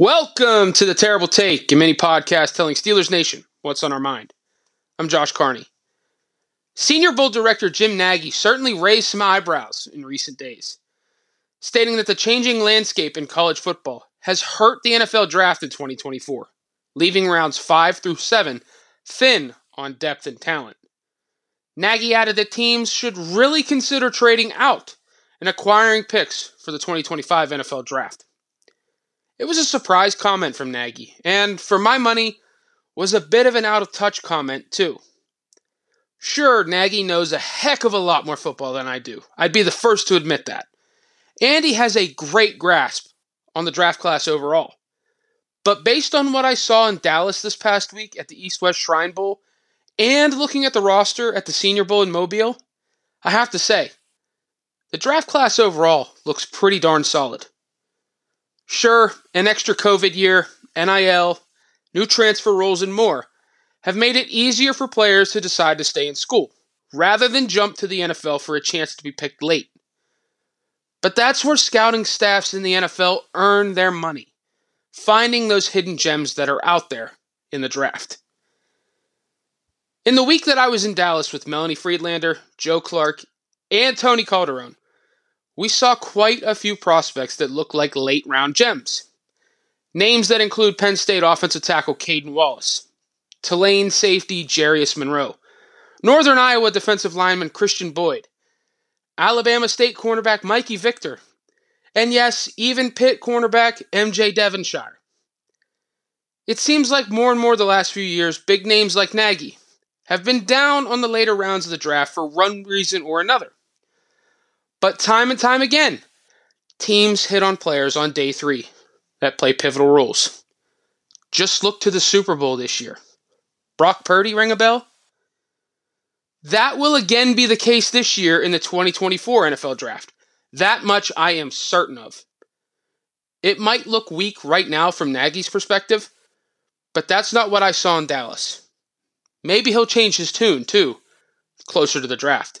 Welcome to the Terrible Take, a mini podcast telling Steelers Nation what's on our mind. I'm Josh Carney. Senior Bowl director Jim Nagy certainly raised some eyebrows in recent days, stating that the changing landscape in college football has hurt the NFL draft in 2024, leaving rounds 5 through 7 thin on depth and talent. Nagy added that teams should really consider trading out and acquiring picks for the 2025 NFL draft. It was a surprise comment from Nagy, and for my money, was a bit of an out of touch comment, too. Sure, Nagy knows a heck of a lot more football than I do. I'd be the first to admit that. And he has a great grasp on the draft class overall. But based on what I saw in Dallas this past week at the East West Shrine Bowl, and looking at the roster at the Senior Bowl in Mobile, I have to say, the draft class overall looks pretty darn solid. Sure, an extra COVID year, NIL, new transfer rules, and more have made it easier for players to decide to stay in school rather than jump to the NFL for a chance to be picked late. But that's where scouting staffs in the NFL earn their money, finding those hidden gems that are out there in the draft. In the week that I was in Dallas with Melanie Friedlander, Joe Clark, and Tony Calderon, we saw quite a few prospects that look like late round gems. Names that include Penn State offensive tackle Caden Wallace, Tulane safety Jarius Monroe, Northern Iowa defensive lineman Khristian Boyd, Alabama State cornerback Mikey Victor, and yes, even Pitt cornerback MJ Devonshire. It seems like more and more the last few years, big names like Nagy have been down on the later rounds of the draft for one reason or another. But time and time again, teams hit on players on day three that play pivotal roles. Just look to the Super Bowl this year. Brock Purdy ring a bell? That will again be the case this year in the 2024 NFL Draft. That much I am certain of. It might look weak right now from Nagy's perspective, but that's not what I saw in Dallas. Maybe he'll change his tune, too, closer to the draft.